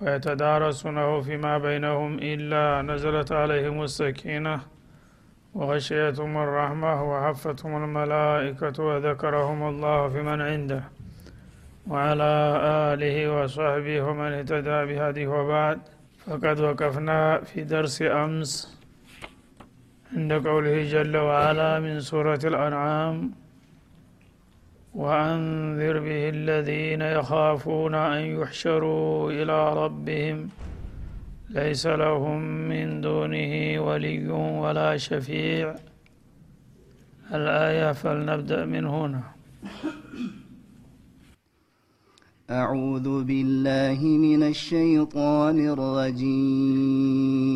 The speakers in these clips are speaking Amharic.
ويتدارسونه فيما بينهم إلا نزلت عليهم السكينة وغشيتهم الرحمة وحفتهم الملائكة وذكرهم الله في من عنده وعلى آله وصحبه ومن اهتدى بهذه وبعد. فقد وقفنا في درس أمس عند قوله جل وعلا من سورة الأنعام. وأنذر به الذين يخافون أن يحشروا إلى ربهم. ليس لهم من دونه ولي ولا شفيع. الآية فلنبدأ من هنا. أعوذ بالله من الشيطان الرجيم.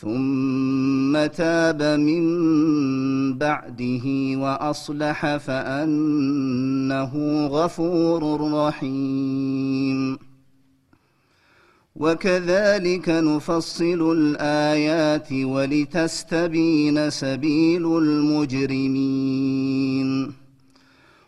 ثم تاب من بعده وأصلح فأنه غفور رحيم. وكذلك نفصل الآيات ولتستبين سبيل المجرمين.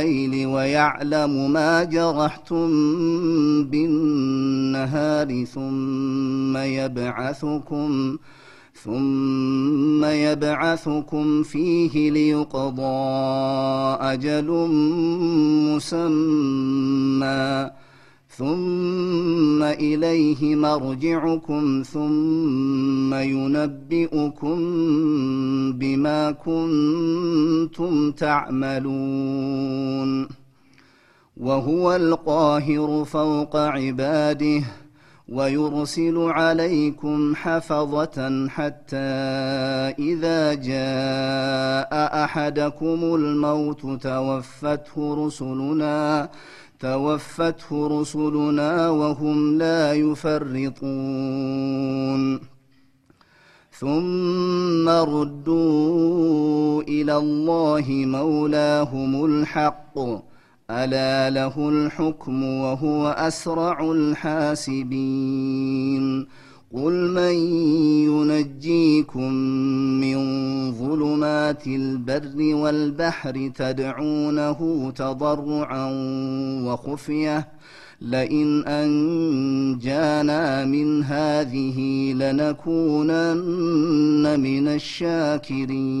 بالليل ويعلم ما جرحتم بالنهار ثم يبعثكم ثم يبعثكم فيه ليقضى أجل مسمى ثم إليه مرجعكم ثم ينبئكم بما كنتم تعملون وهو القاهر فوق عباده ويرسل عليكم حفظة حتى إذا جاء أحدكم الموت توفته رسلنا توفته رسلنا وهم لا يفرطون. ثم ردوا إلى الله مولاهم الحق. ألا له الحكم وهو أسرع الحاسبين. قل من ينجيكم من ظلمات البر والبحر تدعونه تضرعا وخفيه لئن انجانا من هذه لنكونن من الشاكرين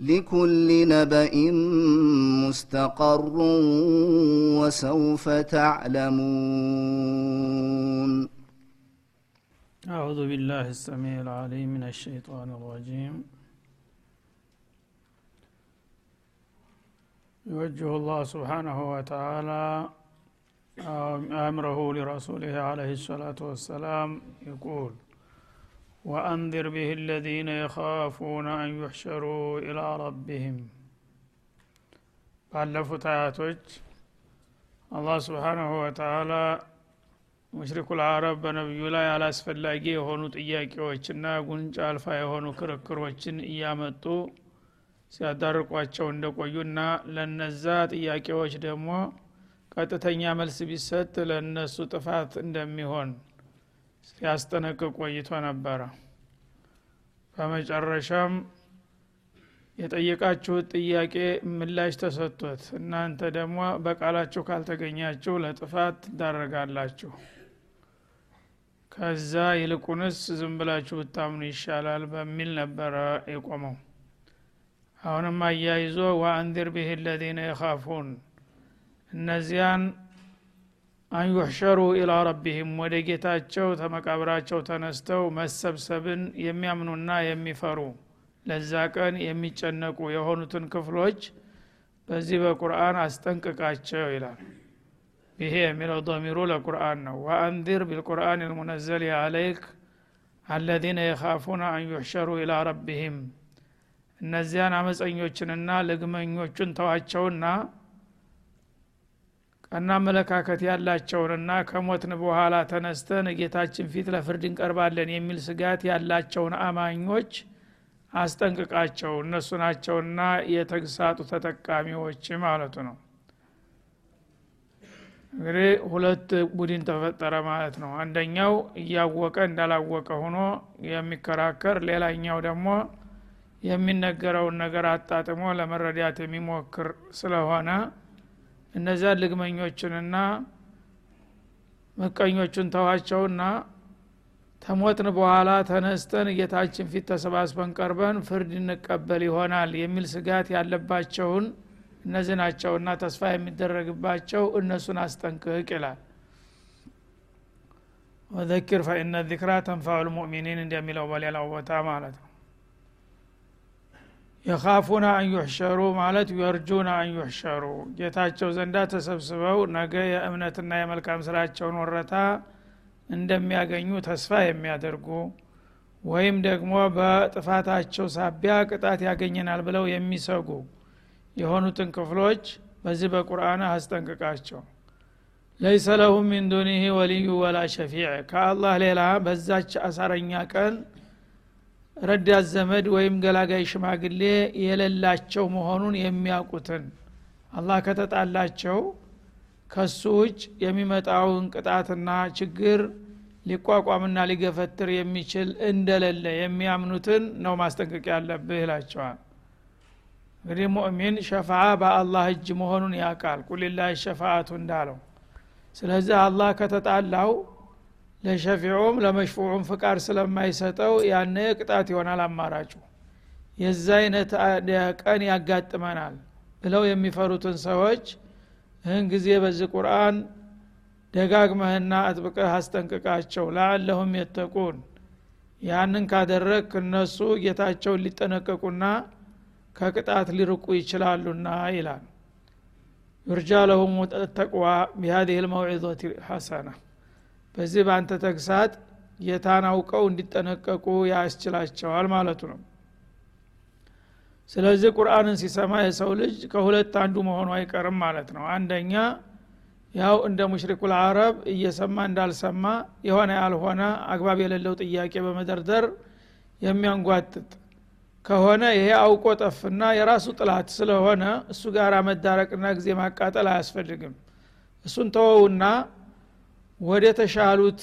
لكل نبأ مستقر وسوف تعلمون. أعوذ بالله السميع العليم من الشيطان الرجيم. يوجه الله سبحانه وتعالى أمره لرسوله عليه الصلاة والسلام يقول وأنذر به الذين يخافون أن يحشروا إلى ربهم ባለፉት አያቶች አላህ ስብሓናሁ ወተላ ሙሽሪኩል አረብ በነቢዩ ላይ አላስፈላጊ የሆኑ ጥያቄዎችና ጉንጭ አልፋ የሆኑ ክርክሮችን እያመጡ ሲያዳርቋቸው እንደቆዩና ለነዛ ጥያቄዎች ደግሞ ቀጥተኛ መልስ ቢሰጥ ለእነሱ ጥፋት እንደሚሆን ሲያስጠነቅቅ ቆይቶ ነበረ። በመጨረሻም የጠየቃችሁት ጥያቄ ምላሽ ተሰጥቶት እናንተ ደግሞ በቃላችሁ ካልተገኛችሁ ለጥፋት ትዳረጋላችሁ። ከዛ ይልቁንስ ዝም ብላችሁ ብታምኑ ይሻላል በሚል ነበረ የቆመው። አሁንም አያይዞ ወአንዚር ብህ ለዚነ የኻፉን እነዚያን አንዩሕሸሩ ኢላ ረቢህም ወደ ጌታቸው ተመቃብራቸው ተነስተው መሰብሰብን የሚያምኑና የሚፈሩ ለዛ ቀን የሚጨነቁ የሆኑትን ክፍሎች በዚህ በቁርአን አስጠንቅቃቸው ይላል። ይሄ የሚለው ዶሚሩ ለቁርአን ነው። ወአንዚር ቢልቁርአን ልሙነዘል አለይክ አለዚነ የኻፉነ አን ዩሕሸሩ ኢላ ረቢህም። እነዚያን አመፀኞችንና ልግመኞቹን ተዋቸውና ቀና አመለካከት ያላቸውንና ከሞትን በኋላ ተነስተን ጌታችን ፊት ለፍርድ እንቀርባለን የሚል ስጋት ያላቸውን አማኞች አስጠንቅቃቸው። እነሱ ናቸውና የተግሳጡ ተጠቃሚዎች ማለቱ ነው። እንግዲህ ሁለት ቡድን ተፈጠረ ማለት ነው። አንደኛው እያወቀ እንዳላወቀ ሆኖ የሚከራከር ሌላኛው ደግሞ የሚነገረውን ነገር አጣጥሞ ለመረዳት የሚሞክር ስለሆነ እነዚያን ልግመኞችንና ምቀኞቹን ተዋቸውና ተሞትን በኋላ ተነስተን ጌታችን ፊት ተሰባስበን ቀርበን ፍርድ እንቀበል ይሆናል የሚል ስጋት ያለባቸውን እነዚህ ናቸውና ተስፋ የሚደረግባቸው እነሱን አስጠንቅቅ ይላል። ወዘኪር ፈኢነ ዚክራ ተንፋዑ ልሙእሚኒን እንደሚለው በሌላው ቦታ ማለት ነው የኻፉና አን ዩሕሸሩ ማለት የርጁና አን ዩሕሸሩ። ጌታቸው ዘንዳ ተሰብስበው ነገ የእምነትና የመልካም ስራቸውን ወረታ እንደሚያገኙ ተስፋ የሚያደርጉ ወይም ደግሞ በጥፋታቸው ሳቢያ ቅጣት ያገኘናል ብለው የሚሰጉ የሆኑትን ክፍሎች በዚህ በቁርአን አስጠንቅቃቸው። ለይሰ ለሁም ሚን ዱኒህ ወልዩ ወላ ሸፊዕ። ከአላህ ሌላ በዛች አሳረኛ ቀን ረዳት ዘመድ ወይም ገላጋይ ሽማግሌ የሌላቸው መሆኑን የሚያውቁትን አላህ ከተጣላቸው ከሱ ውጭ የሚመጣውን ቅጣትና ችግር ሊቋቋምና ሊገፈትር የሚችል እንደሌለ የሚያምኑትን ነው ማስጠንቀቅ ያለብህ ይላቸዋል። እንግዲህ ሙእሚን ሸፋአ በአላህ እጅ መሆኑን ያውቃል። ቁልላህ ሸፋአቱ እንዳለው። ስለዚህ አላህ ከተጣላው ለሸፊዑም ለመሽፉዑም ፍቃድ ስለማይሰጠው ያነ ቅጣት ይሆናል አማራጩ። የዛ አይነት ቀን ያጋጥመናል ብለው የሚፈሩትን ሰዎች ይህን ጊዜ በዚህ ቁርአን ደጋግመህና አጥብቀህ አስጠንቅቃቸው ለአለሁም የተቁን። ያንን ካደረግ እነሱ ጌታቸውን ሊጠነቀቁና ከቅጣት ሊርቁ ይችላሉና ይላል። ዩርጃ ለሁም ተቅዋ ቢሃዚህ ልመውዒዞት ሐሰና በዚህ በአንተ ተግሳጥ ጌታን አውቀው እንዲጠነቀቁ ያስችላቸዋል ማለቱ ነው። ስለዚህ ቁርአንን ሲሰማ የሰው ልጅ ከሁለት አንዱ መሆኑ አይቀርም ማለት ነው። አንደኛ ያው እንደ ሙሽሪኩ ልአረብ እየሰማ እንዳልሰማ የሆነ ያልሆነ አግባብ የሌለው ጥያቄ በመደርደር የሚያንጓጥጥ ከሆነ ይሄ አውቆ ጠፍና የራሱ ጥላት ስለሆነ እሱ ጋር መዳረቅና ጊዜ ማቃጠል አያስፈልግም። እሱን ተወውና ወደ ተሻሉት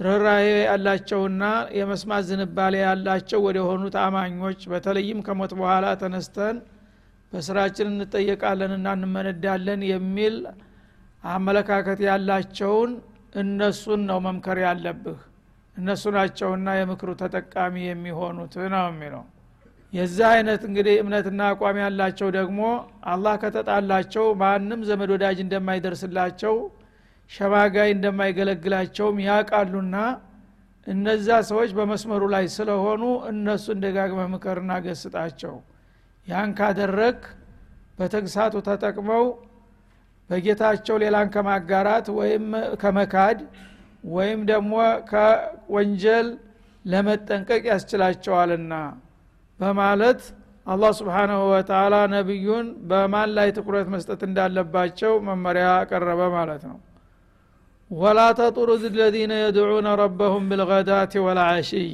ርኅራሄ ያላቸውና የመስማት ዝንባሌ ያላቸው ወደ ሆኑት አማኞች በተለይም ከሞት በኋላ ተነስተን በስራችን እንጠየቃለንና እንመነዳለን የሚል አመለካከት ያላቸውን እነሱን ነው መምከር ያለብህ። እነሱ ናቸውና የምክሩ ተጠቃሚ የሚሆኑት ነው የሚለው። የዚህ አይነት እንግዲህ እምነትና አቋም ያላቸው ደግሞ አላህ ከተጣላቸው ማንም ዘመድ ወዳጅ እንደማይደርስላቸው ሸማጋይ እንደማይገለግላቸውም ያውቃሉና እነዛ ሰዎች በመስመሩ ላይ ስለሆኑ እነሱን ደጋግመህ ምከርና ገስጣቸው። ያን ካደረግ በተግሳቱ ተጠቅመው በጌታቸው ሌላን ከማጋራት ወይም ከመካድ ወይም ደግሞ ከወንጀል ለመጠንቀቅ ያስችላቸዋልና በማለት አላህ ስብሓናሁ ወተላ ነቢዩን በማን ላይ ትኩረት መስጠት እንዳለባቸው መመሪያ አቀረበ ማለት ነው ወላ ተጡሩድ ለዚነ የድዑነ ረበሁም ብልገዳት ወልዓሽይ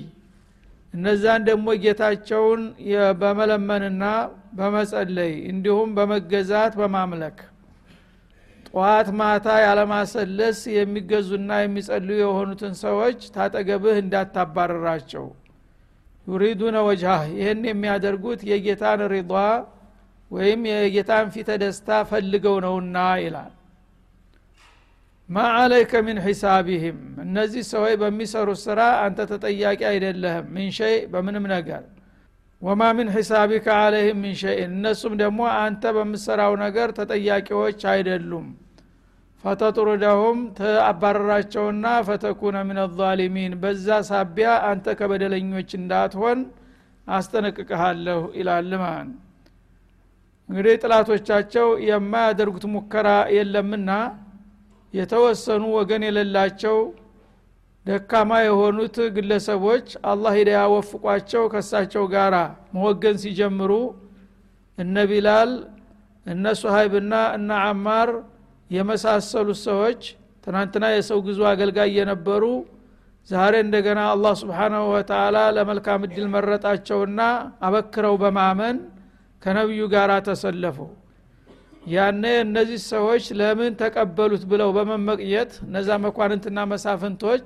እነዛን ደግሞ ጌታቸውን በመለመንና በመጸለይ እንዲሁም በመገዛት በማምለክ ጠዋት ማታ ያለማሰለስ የሚገዙና የሚጸልዩ የሆኑትን ሰዎች ታጠገብህ እንዳታባረራቸው። ዩሪዱነ ወጅሃህ። ይህን የሚያደርጉት የጌታን ሪዷ ወይም የጌታን ፊተ ደስታ ፈልገው ነውና ይላል ማ አለይከ ሚን ሒሳቢህም? እነዚህ ሰዎች በሚሰሩት ስራ አንተ ተጠያቂ አይደለህም ምን ሸይ በምንም ነገር። ወማ ምን ሒሳቢከ አለይህም ምን ሸይን እነሱም ደግሞ አንተ በምሰራው ነገር ተጠያቂዎች አይደሉም። ፈተጥሩደሁም ተአባረራቸውና ፈተኩነ ምን አዛሊሚን በዛ ሳቢያ አንተ ከበደለኞች እንዳትሆን አስጠነቅቅሃለሁ ይላል እንግዲህ ጥላቶቻቸው የማያደርጉት ሙከራ የለምና የተወሰኑ ወገን የሌላቸው ደካማ የሆኑት ግለሰቦች አላህ ሂዳያ ወፍቋቸው ከሳቸው ጋር መወገን ሲጀምሩ እነ ቢላል እነ ሱሀይብና እነ አማር የመሳሰሉት ሰዎች ትናንትና የሰው ግዙ አገልጋይ የነበሩ ዛሬ እንደገና አላህ ስብሓናሁ ወተላ ለመልካም እድል መረጣቸውና አበክረው በማመን ከነቢዩ ጋር ተሰለፉ ያነ እነዚህ ሰዎች ለምን ተቀበሉት ብለው በመመቅየት እነዛ መኳንንትና መሳፍንቶች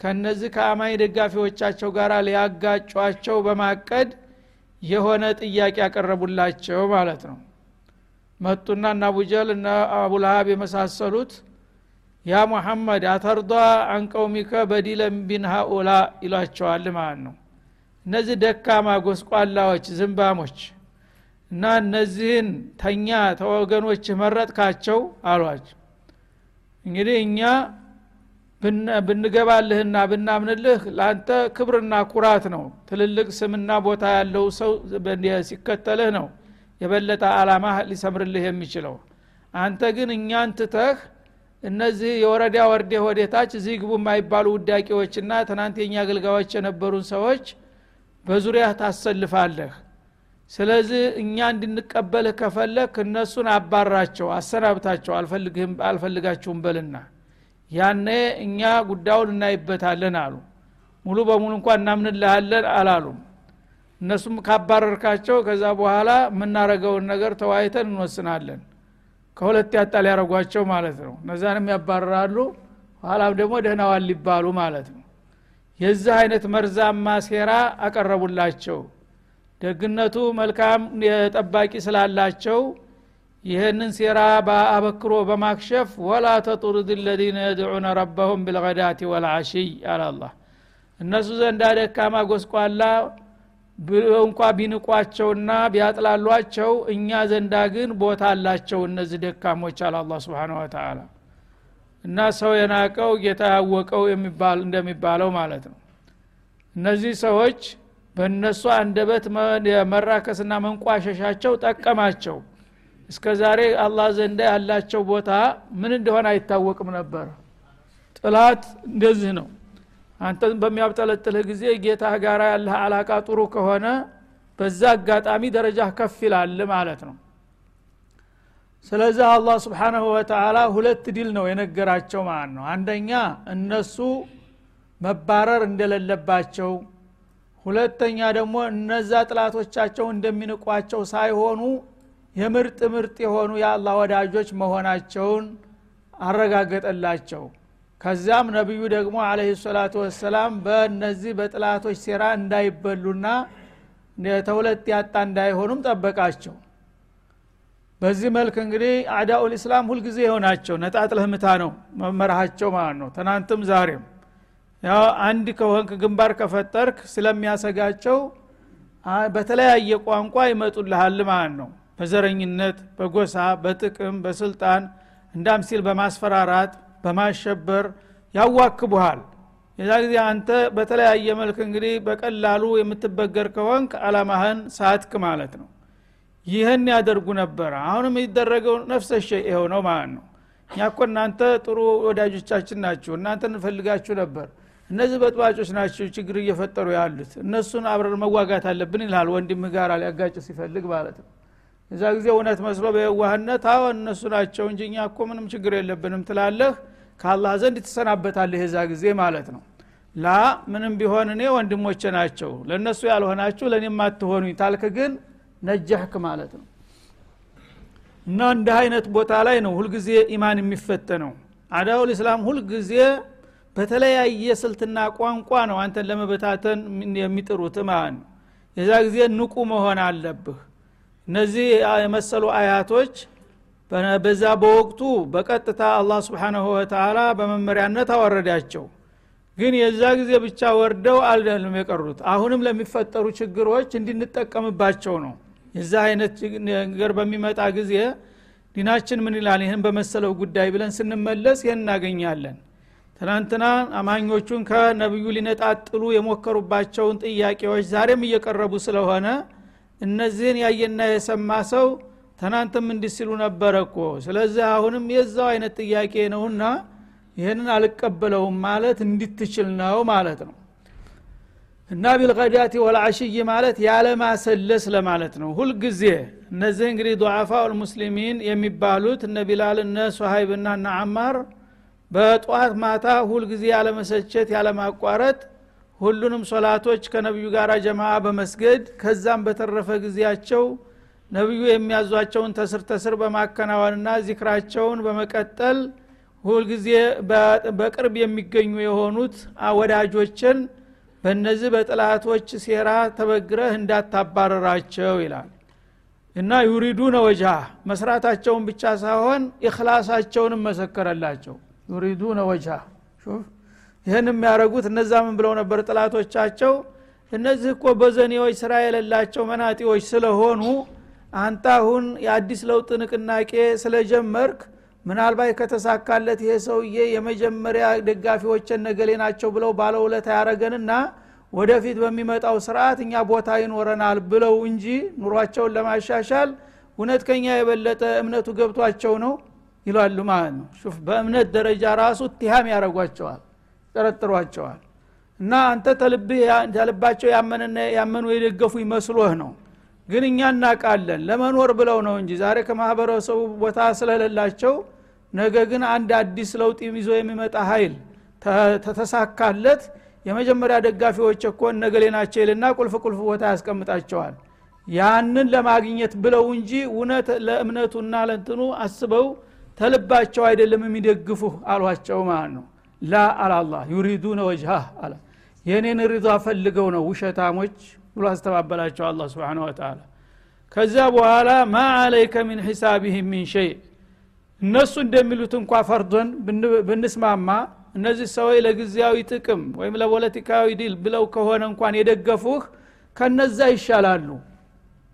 ከነዚህ ከአማኝ ደጋፊዎቻቸው ጋር ሊያጋጯቸው በማቀድ የሆነ ጥያቄ ያቀረቡላቸው ማለት ነው። መጡና እና አቡጀል እና አቡልሃብ የመሳሰሉት ያ ሙሐመድ አተርዷ አንቀውሚከ በዲለም ቢን ሃኡላ ይሏቸዋል ማለት ነው። እነዚህ ደካማ ጎስቋላዎች ዝንባሞች እና እነዚህን ተኛ ተወገኖችህ መረጥካቸው አሏቸው። እንግዲህ እኛ ብንገባልህና ብናምንልህ ለአንተ ክብርና ኩራት ነው። ትልልቅ ስምና ቦታ ያለው ሰው ሲከተልህ ነው የበለጠ አላማ ሊሰምርልህ የሚችለው። አንተ ግን እኛን ትተህ እነዚህ የወረዳ ወርዴ ወዴታች እዚህ ግቡ የማይባሉ ውዳቂዎችና ትናንት የኛ አገልጋዮች የነበሩን ሰዎች በዙሪያ ታሰልፋለህ ስለዚህ እኛ እንድንቀበልህ ከፈለክ እነሱን አባራቸው አሰናብታቸው። አልፈልጋችሁም በልና ያኔ እኛ ጉዳዩን እናይበታለን አሉ። ሙሉ በሙሉ እንኳ እናምንልሃለን አላሉም። እነሱም ካባረርካቸው ከዛ በኋላ የምናረገውን ነገር ተዋይተን እንወስናለን። ከሁለት ያጣ ሊያረጓቸው ማለት ነው። እነዛንም ያባረራሉ ኋላም ደግሞ ደህናዋል ሊባሉ ማለት ነው። የዚህ አይነት መርዛማ ሴራ አቀረቡላቸው ደግነቱ መልካም የጠባቂ ስላላቸው ይህንን ሴራ በአበክሮ በማክሸፍ ወላ ተጡርድ ለዚነ የድዑነ ረበሁም ቢልገዳቲ ወልዓሽይ አላላ እነሱ ዘንዳ ደካማ ጎስቋላ እንኳ ቢንቋቸውና ቢያጥላሏቸው እኛ ዘንዳ ግን ቦታ አላቸው እነዚህ ደካሞች አለ አላ ስብን ወተላ እና ሰው የናቀው ጌታ ያወቀው እንደሚባለው ማለት ነው። እነዚህ ሰዎች በእነሱ አንደበት መራከስና መንቋሸሻቸው ጠቀማቸው። እስከ ዛሬ አላህ ዘንዳ ያላቸው ቦታ ምን እንደሆነ አይታወቅም ነበር። ጥላት እንደዚህ ነው። አንተ በሚያብጠለጥልህ ጊዜ ጌታ ጋር ያለህ አላቃ ጥሩ ከሆነ በዛ አጋጣሚ ደረጃ ከፍ ይላል ማለት ነው። ስለዚህ አላህ ስብሓናሁ ወተላ ሁለት ድል ነው የነገራቸው ማለት ነው። አንደኛ እነሱ መባረር እንደሌለባቸው ሁለተኛ ደግሞ እነዛ ጥላቶቻቸው እንደሚንቋቸው ሳይሆኑ የምርጥ ምርጥ የሆኑ የአላህ ወዳጆች መሆናቸውን አረጋገጠላቸው። ከዚያም ነቢዩ ደግሞ አለህ ሰላቱ ወሰላም በእነዚህ በጥላቶች ሴራ እንዳይበሉና ተሁለት ያጣ እንዳይሆኑም ጠበቃቸው። በዚህ መልክ እንግዲህ አዳኡል ኢስላም ሁልጊዜ የሆናቸው ነጣጥለህ ነው መመርሃቸው ማለት ነው። ትናንትም ዛሬም ያው አንድ ከሆንክ ግንባር ከፈጠርክ ስለሚያሰጋቸው በተለያየ ቋንቋ ይመጡልሃል ማለት ነው። በዘረኝነት በጎሳ በጥቅም በስልጣን እንዳም ሲል በማስፈራራት በማሸበር ያዋክቡሃል። የዛ ጊዜ አንተ በተለያየ መልክ እንግዲህ በቀላሉ የምትበገር ከሆንክ አላማህን ሳትክ ማለት ነው። ይህን ያደርጉ ነበረ አሁንም የሚደረገው ነፍሰ ሸይ ይኸው ነው ማለት ነው። እኛ እናንተ ጥሩ ወዳጆቻችን ናችሁ። እናንተ እንፈልጋችሁ ነበር እነዚህ በጥባጮች ናቸው ችግር እየፈጠሩ ያሉት። እነሱን አብረን መዋጋት አለብን ይልሃል ወንድም ጋር ሊያጋጭ ሲፈልግ ማለት ነው። እዛ ጊዜ እውነት መስሎ በየዋህነት አዎ እነሱ ናቸው እንጂ እኛ እኮ ምንም ችግር የለብንም ትላለህ። ከአላህ ዘንድ ትሰናበታለህ የዛ ጊዜ ማለት ነው። ላ ምንም ቢሆን እኔ ወንድሞቼ ናቸው ለእነሱ ያልሆናችሁ ለእኔም አትሆኑኝ ታልክ ግን ነጃህክ ማለት ነው። እና እንዲህ አይነት ቦታ ላይ ነው ሁልጊዜ ኢማን የሚፈተነው። አዳውል እስላም ሁልጊዜ በተለያየ ስልትና ቋንቋ ነው አንተን ለመበታተን የሚጥሩት ማለት የዛ ጊዜ ንቁ መሆን አለብህ። እነዚህ የመሰሉ አያቶች በዛ በወቅቱ በቀጥታ አላህ ስብሓናሁ ወተላ በመመሪያነት አወረዳቸው። ግን የዛ ጊዜ ብቻ ወርደው አልደለም የቀሩት። አሁንም ለሚፈጠሩ ችግሮች እንድንጠቀምባቸው ነው። የዛ አይነት ነገር በሚመጣ ጊዜ ዲናችን ምን ይላል? ይህን በመሰለው ጉዳይ ብለን ስንመለስ ይህን እናገኛለን ትናንትና አማኞቹን ከነቢዩ ሊነጣጥሉ የሞከሩባቸውን ጥያቄዎች ዛሬም እየቀረቡ ስለሆነ እነዚህን ያየና የሰማ ሰው ትናንትም እንዲህ ሲሉ ነበረ እኮ። ስለዚህ አሁንም የዛው አይነት ጥያቄ ነውና ይህንን አልቀበለውም ማለት እንድትችል ነው ማለት ነው። እና ቢልቀዳቲ ወልዓሽይ ማለት ያለማሰለስ ለማለት ነው። ሁልጊዜ እነዚህ እንግዲህ ዱዓፋ ልሙስሊሚን የሚባሉት እነ ቢላል እነ ሶሀይብ እና እነ አማር በጠዋት ማታ ሁልጊዜ ያለመሰቸት ያለማቋረጥ ሁሉንም ሶላቶች ከነቢዩ ጋር ጀማ በመስገድ ከዛም በተረፈ ጊዜያቸው ነቢዩ የሚያዟቸውን ተስር ተስር በማከናወንና ዚክራቸውን በመቀጠል ሁልጊዜ በቅርብ የሚገኙ የሆኑት ወዳጆችን በእነዚህ በጥላቶች ሴራ ተበግረህ እንዳታባረራቸው ይላል። እና ዩሪዱነ ወጃ መስራታቸውን ብቻ ሳይሆን ኢክላሳቸውንም መሰከረላቸው ዩሪዱነ ሹፍ ይህን የሚያደረጉት እነዛ ምን ብለው ነበር ጥላቶቻቸው? እነዚህ እኮ በዘኔዎች ስራ የሌላቸው መናጢዎች ስለሆኑ አንተ የአዲስ ለውጥ ንቅናቄ ስለጀመርክ ምናልባት ከተሳካለት ይሄ ሰውዬ የመጀመሪያ ደጋፊዎችን ነገሌ ናቸው ብለው ባለውለታ ያረገንና ወደፊት በሚመጣው ስርዓት እኛ ቦታ ይኖረናል ብለው እንጂ ኑሯቸውን ለማሻሻል እውነት ከኛ የበለጠ እምነቱ ገብቷቸው ነው ይላሉ ማለት ነው። ሹፍ በእምነት ደረጃ ራሱ ትሃም ያደረጓቸዋል ጠረጥሯቸዋል። እና አንተ ተልባቸው ያመኑ የደገፉ ይመስሎህ ነው። ግን እኛ እናቃለን ለመኖር ብለው ነው እንጂ ዛሬ ከማህበረሰቡ ቦታ ስለሌላቸው ነገ ግን አንድ አዲስ ለውጥ ይዞ የሚመጣ ሀይል ተተሳካለት። የመጀመሪያ ደጋፊዎች እኮ ነገሌ ናቸው ይልና ቁልፍ ቁልፍ ቦታ ያስቀምጣቸዋል። ያንን ለማግኘት ብለው እንጂ እውነት ለእምነቱና ለንትኑ አስበው ተልባቸው አይደለም የሚደግፉ አሏቸው ማለት ነው። ላ አላላ ዩሪዱነ ወጅሃ አለ። የእኔን ሪዛ ፈልገው ነው ውሸታሞች ብሎ አስተባበላቸው አላ ስብን ወተላ ከዚያ በኋላ ማ አለይከ ሚን ሒሳቢህም ሚን ሸይ። እነሱ እንደሚሉት እንኳ ፈርዶን ብንስማማ እነዚህ ሰዎች ለጊዜያዊ ጥቅም ወይም ለፖለቲካዊ ድል ብለው ከሆነ እንኳን የደገፉህ ከነዛ ይሻላሉ።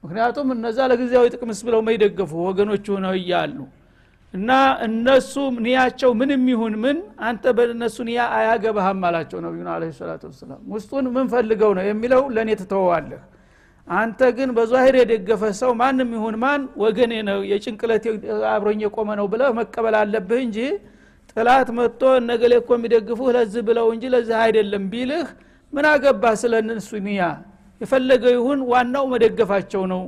ምክንያቱም እነዛ ለጊዜያዊ ጥቅምስ ብለው መይደገፉ ወገኖች ሆነው እያሉ እና እነሱ ንያቸው ምንም ይሁን ምን አንተ በእነሱ ንያ አያገባህም አላቸው ነቢዩን አለ ሰላቱ ወሰላም። ውስጡን ምን ፈልገው ነው የሚለው? ለእኔ ትተወዋለህ። አንተ ግን በዛሂር የደገፈ ሰው ማንም ይሁን ማን ወገኔ ነው የጭንቅለት አብሮኝ የቆመ ነው ብለህ መቀበል አለብህ እንጂ ጥላት መጥቶ እነገሌ እኮ የሚደግፉህ ለዚህ ብለው እንጂ ለዚህ አይደለም ቢልህ ምን አገባህ ስለ ንያ? የፈለገው ይሁን ዋናው መደገፋቸው ነው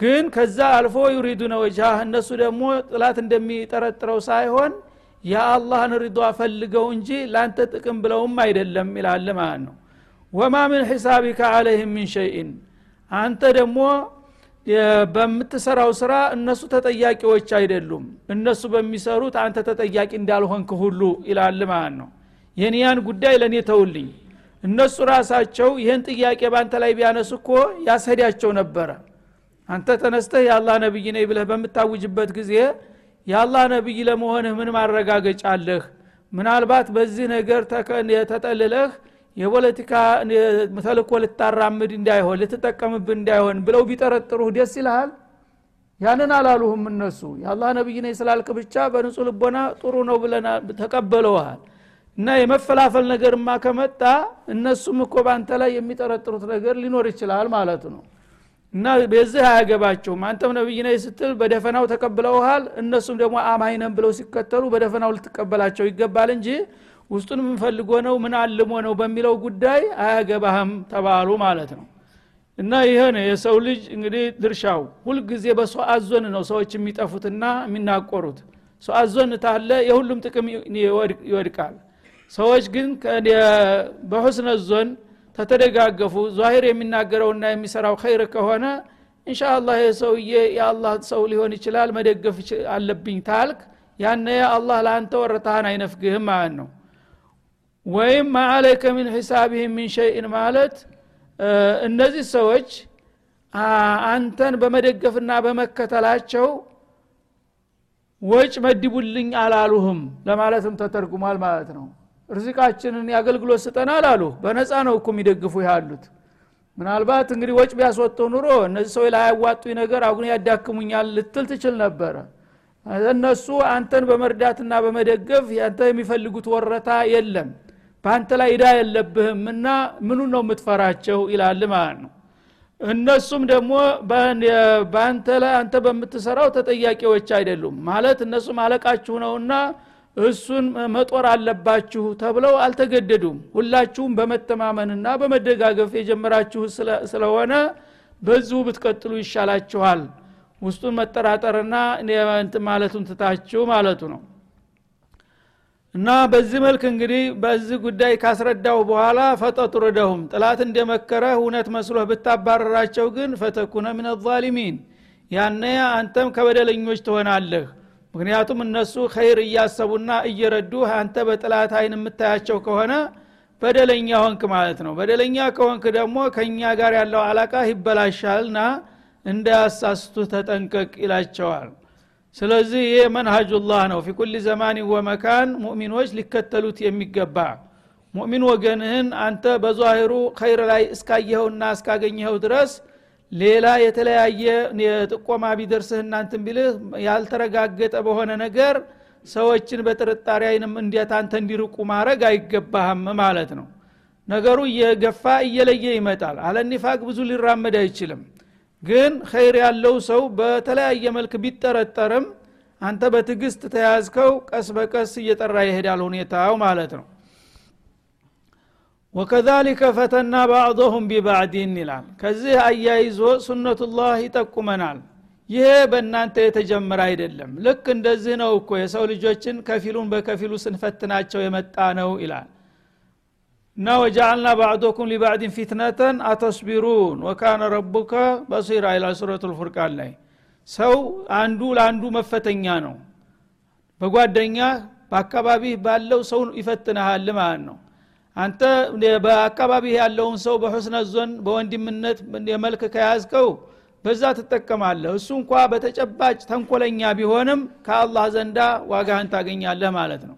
ግን ከዛ አልፎ ዩሪዱነ ወጅሃ እነሱ ደግሞ ጥላት እንደሚጠረጥረው ሳይሆን የአላህን ሪዷ ፈልገው እንጂ ለአንተ ጥቅም ብለውም አይደለም ይላል ማለት ነው። ወማ ምን ሒሳቢከ አለህም ምን ሸይን አንተ ደግሞ በምትሰራው ስራ እነሱ ተጠያቂዎች አይደሉም። እነሱ በሚሰሩት አንተ ተጠያቂ እንዳልሆንክ ሁሉ ይላል ማለት ነው። የኒያን ጉዳይ ለእኔ ተውልኝ። እነሱ ራሳቸው ይህን ጥያቄ በአንተ ላይ ቢያነሱ እኮ ያስሄዳቸው ነበረ አንተ ተነስተህ የአላህ ነቢይ ነኝ ብለህ በምታውጅበት ጊዜ የአላህ ነቢይ ለመሆንህ ምን ማረጋገጫ አለህ? ምናልባት በዚህ ነገር ተጠልለህ የፖለቲካ ተልኮ ልታራምድ እንዳይሆን ልትጠቀምብን እንዳይሆን ብለው ቢጠረጥሩህ ደስ ይልሃል? ያንን አላሉህም እነሱ። የአላህ ነቢይ ነኝ ስላልክ ብቻ በንጹህ ልቦና ጥሩ ነው ብለና ተቀበለውሃል። እና የመፈላፈል ነገርማ ከመጣ እነሱም እኮ በአንተ ላይ የሚጠረጥሩት ነገር ሊኖር ይችላል ማለት ነው እና በዚህ አያገባቸውም። አንተም ነብይ ነህ ስትል በደፈናው ተቀብለውሃል እነሱም ደግሞ አማኝ ነን ብለው ሲከተሉ በደፈናው ልትቀበላቸው ይገባል እንጂ ውስጡን የምንፈልጎ ነው ምን አልሞ ነው በሚለው ጉዳይ አያገባህም ተባሉ ማለት ነው። እና ይሄ የሰው ልጅ እንግዲህ ድርሻው። ሁልጊዜ በሰው አዞን ነው ሰዎች የሚጠፉትና የሚናቆሩት። ሰው አዞን ታለ የሁሉም ጥቅም ይወድቃል። ሰዎች ግን በሁስነ ዞን ተተደጋገፉ። ዛሂር የሚናገረውና የሚሰራው ኸይር ከሆነ እንሻአላህ የሰውዬ የአላህ ሰው ሊሆን ይችላል መደገፍ አለብኝ ታልክ። ያነ አላህ ለአንተ ወረታህን አይነፍግህም ማለት ነው። ወይም ማአለይከ ሚን ሒሳቢህም ሚን ሸይን ማለት እነዚህ ሰዎች አንተን በመደገፍና በመከተላቸው ወጭ መድቡልኝ አላሉህም ለማለትም ተተርጉሟል ማለት ነው ርዝቃችንን የአገልግሎት ስጠናል አሉ። በነፃ ነው እኮ የሚደግፉ ያሉት። ምናልባት እንግዲህ ወጭ ቢያስወጡ ኑሮ እነዚህ ሰዎች ላያዋጡኝ ነገር አሁን ያዳክሙኛል ልትል ትችል ነበረ። እነሱ አንተን በመርዳትና በመደገፍ ያንተ የሚፈልጉት ወረታ የለም በአንተ ላይ እዳ የለብህም እና ምኑ ነው የምትፈራቸው ይላል ማለት ነው። እነሱም ደግሞ በአንተ ላይ አንተ በምትሰራው ተጠያቂዎች አይደሉም። ማለት እነሱም አለቃችሁ ነውና እሱን መጦር አለባችሁ ተብለው አልተገደዱም። ሁላችሁም በመተማመንና በመደጋገፍ የጀመራችሁ ስለሆነ በዚሁ ብትቀጥሉ ይሻላችኋል። ውስጡን መጠራጠርና እንት ማለቱን ትታችሁ ማለቱ ነው። እና በዚህ መልክ እንግዲህ በዚህ ጉዳይ ካስረዳው በኋላ ፈጠጥሩደሁም ጥላት እንደመከረ እውነት መስሎህ ብታባረራቸው ግን ፈተኩነ ምን ያነ አንተም ከበደለኞች ትሆናለህ ምክንያቱም እነሱ ኸይር እያሰቡና እየረዱ አንተ በጥላት አይን የምታያቸው ከሆነ በደለኛ ሆንክ ማለት ነው። በደለኛ ከሆንክ ደግሞ ከእኛ ጋር ያለው አላቃ ይበላሻልና እንዳያሳስቱ ተጠንቀቅ ይላቸዋል። ስለዚህ ይህ መንሃጁላህ ነው። ፊ ኩል ዘማን ወመካን ሙእሚኖች ሊከተሉት የሚገባ ሙእሚን ወገንህን አንተ በዛሂሩ ኸይር ላይ እስካየኸውና እስካገኘኸው ድረስ ሌላ የተለያየ የጥቆማ ቢደርስህ እናንትን ቢልህ ያልተረጋገጠ በሆነ ነገር ሰዎችን በጥርጣሬ አይንም እንዴት አንተ እንዲርቁ ማድረግ አይገባህም ማለት ነው። ነገሩ እየገፋ እየለየ ይመጣል። አለኒፋቅ ብዙ ሊራመድ አይችልም። ግን ኸይር ያለው ሰው በተለያየ መልክ ቢጠረጠርም አንተ በትዕግስት ተያዝከው ቀስ በቀስ እየጠራ ይሄዳል ሁኔታው ማለት ነው ወከዛሊከ ፈተና ባዕضሁም ቢባዕዲን ይላል። ከዚህ አያይዞ ሱነቱላህ ይጠቁመናል። ይሄ በእናንተ የተጀመረ አይደለም። ልክ እንደዚህ ነው እኮ የሰው ልጆችን ከፊሉን በከፊሉ ስንፈትናቸው የመጣ ነው ይላል። እና ወጃአልና ባዕዶኩም ሊባዕድን ፊትነተን አተስቢሩን ወካነ ረቡከ በሲራ ይላ ሱረቱ ልፉርቃን ላይ። ሰው አንዱ ለአንዱ መፈተኛ ነው። በጓደኛ በአካባቢ ባለው ሰው ይፈትንሃል ማለት ነው አንተ በአካባቢ ያለውን ሰው በሑስነ ዞን በወንድምነት የመልክ ከያዝከው በዛ ትጠቀማለህ። እሱ እንኳ በተጨባጭ ተንኮለኛ ቢሆንም ከአላህ ዘንዳ ዋጋህን ታገኛለህ ማለት ነው።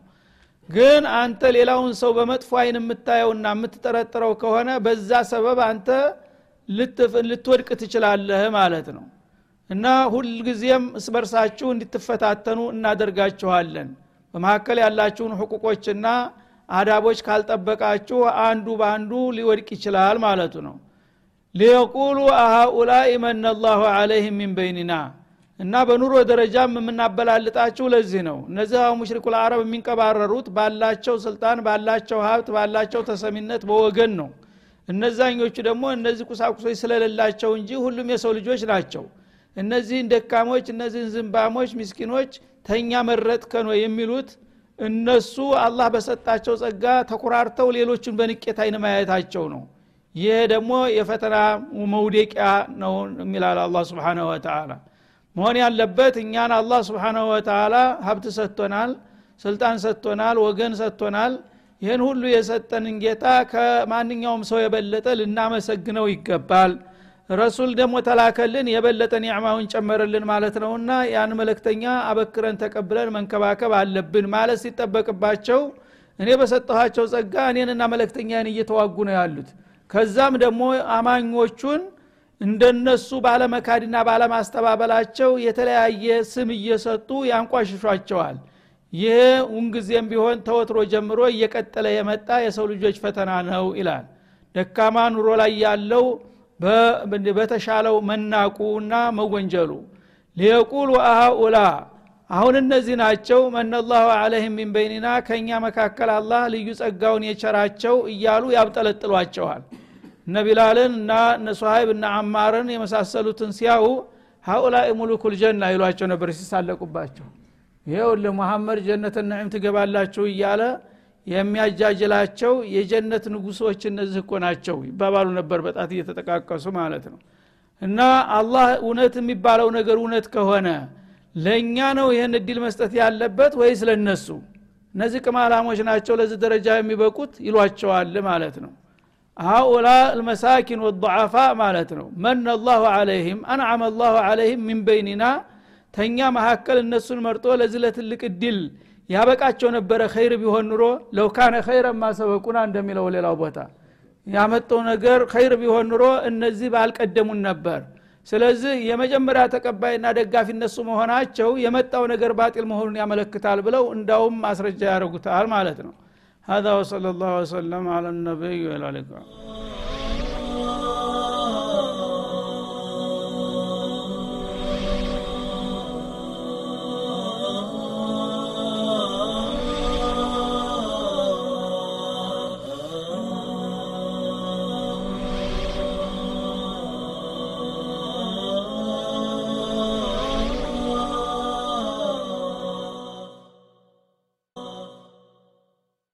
ግን አንተ ሌላውን ሰው በመጥፎ አይን የምታየውና የምትጠረጥረው ከሆነ በዛ ሰበብ አንተ ልትወድቅ ትችላለህ ማለት ነው። እና ሁልጊዜም እስበርሳችሁ እንድትፈታተኑ እናደርጋችኋለን። በመካከል ያላችሁን ሕቁቆችና አዳቦች ካልጠበቃችሁ አንዱ በአንዱ ሊወድቅ ይችላል ማለቱ ነው። ሊየቁሉ አሃኡላይ መነ ላሁ አለይህም ሚን በይኒና እና በኑሮ ደረጃም የምናበላልጣችሁ ለዚህ ነው። እነዚህ ሙሽሪኩ ልአረብ የሚንቀባረሩት ባላቸው ስልጣን ባላቸው ሀብት ባላቸው ተሰሚነት በወገን ነው። እነዛኞቹ ደግሞ እነዚህ ቁሳቁሶች ስለሌላቸው እንጂ ሁሉም የሰው ልጆች ናቸው። እነዚህን ደካሞች እነዚህን ዝንባሞች ምስኪኖች ተኛ መረጥከ ነው የሚሉት እነሱ አላህ በሰጣቸው ጸጋ ተኩራርተው ሌሎችን በንቄት አይን ማየታቸው ነው። ይህ ደግሞ የፈተና መውደቂያ ነው የሚላል አላ ስብን ወተላ መሆን ያለበት እኛን አላህ ስብሓናሁ ወተላ ሀብት ሰጥቶናል ስልጣን ሰጥቶናል ወገን ሰጥቶናል። ይህን ሁሉ የሰጠንን ጌታ ከማንኛውም ሰው የበለጠ ልናመሰግነው ይገባል ረሱል ደግሞ ተላከልን የበለጠ ኒዕማውን ጨመረልን ማለት ነውና ያን መለክተኛ አበክረን ተቀብለን መንከባከብ አለብን ማለት ሲጠበቅባቸው እኔ በሰጠኋቸው ጸጋ እኔንና መለክተኛን እየተዋጉ ነው ያሉት። ከዛም ደግሞ አማኞቹን እንደነሱ ባለመካድና ባለማስተባበላቸው የተለያየ ስም እየሰጡ ያንቋሽሿቸዋል። ይህ ውንጊዜም ቢሆን ተወትሮ ጀምሮ እየቀጠለ የመጣ የሰው ልጆች ፈተና ነው ይላል። ደካማ ኑሮ ላይ ያለው በተሻለው መናቁና መወንጀሉ። ሊየቁሉ አሃኡላ አሁን እነዚህ ናቸው። መነላሁ አለህም ሚን በይኒና ከእኛ መካከል አላህ ልዩ ጸጋውን የቸራቸው እያሉ ያብጠለጥሏቸዋል። እነ ቢላልን እና እነ ሶሀይብ እና አማርን የመሳሰሉትን ሲያው ሀኡላ ሙሉኩል ጀና ይሏቸው ነበር ሲሳለቁባቸው። ይሄው ለሙሐመድ ጀነት ነዒም ትገባላችሁ እያለ የሚያጃጅላቸው የጀነት ንጉሶች እነዚህ እኮ ናቸው ይባባሉ ነበር በጣት እየተጠቃቀሱ ማለት ነው። እና አላህ እውነት የሚባለው ነገር እውነት ከሆነ ለእኛ ነው ይህን እድል መስጠት ያለበት ወይስ ለነሱ እነዚህ ቅማላሞች ናቸው ለዚህ ደረጃ የሚበቁት ይሏቸዋል ማለት ነው። ሀኡላ ልመሳኪን ወضዓፋ ማለት ነው። መን አላሁ አለይህም አንዓመ አላሁ አለይህም ሚን በይኒና ተኛ መካከል እነሱን መርጦ ለዚህ ለትልቅ እድል ያበቃቸው ነበረ ኸይር ቢሆን ኑሮ ለውካነ ኸይረ ማሰበቁና እንደሚለው ሌላው ቦታ ያመጣው ነገር ኸይር ቢሆን ኑሮ እነዚህ ባልቀደሙን ነበር ስለዚህ የመጀመሪያ ተቀባይና ደጋፊ እነሱ መሆናቸው የመጣው ነገር ባጢል መሆኑን ያመለክታል ብለው እንዳውም ማስረጃ ያደርጉታል ማለት ነው هذا وصلى الله وسلم على النبي وعلى اله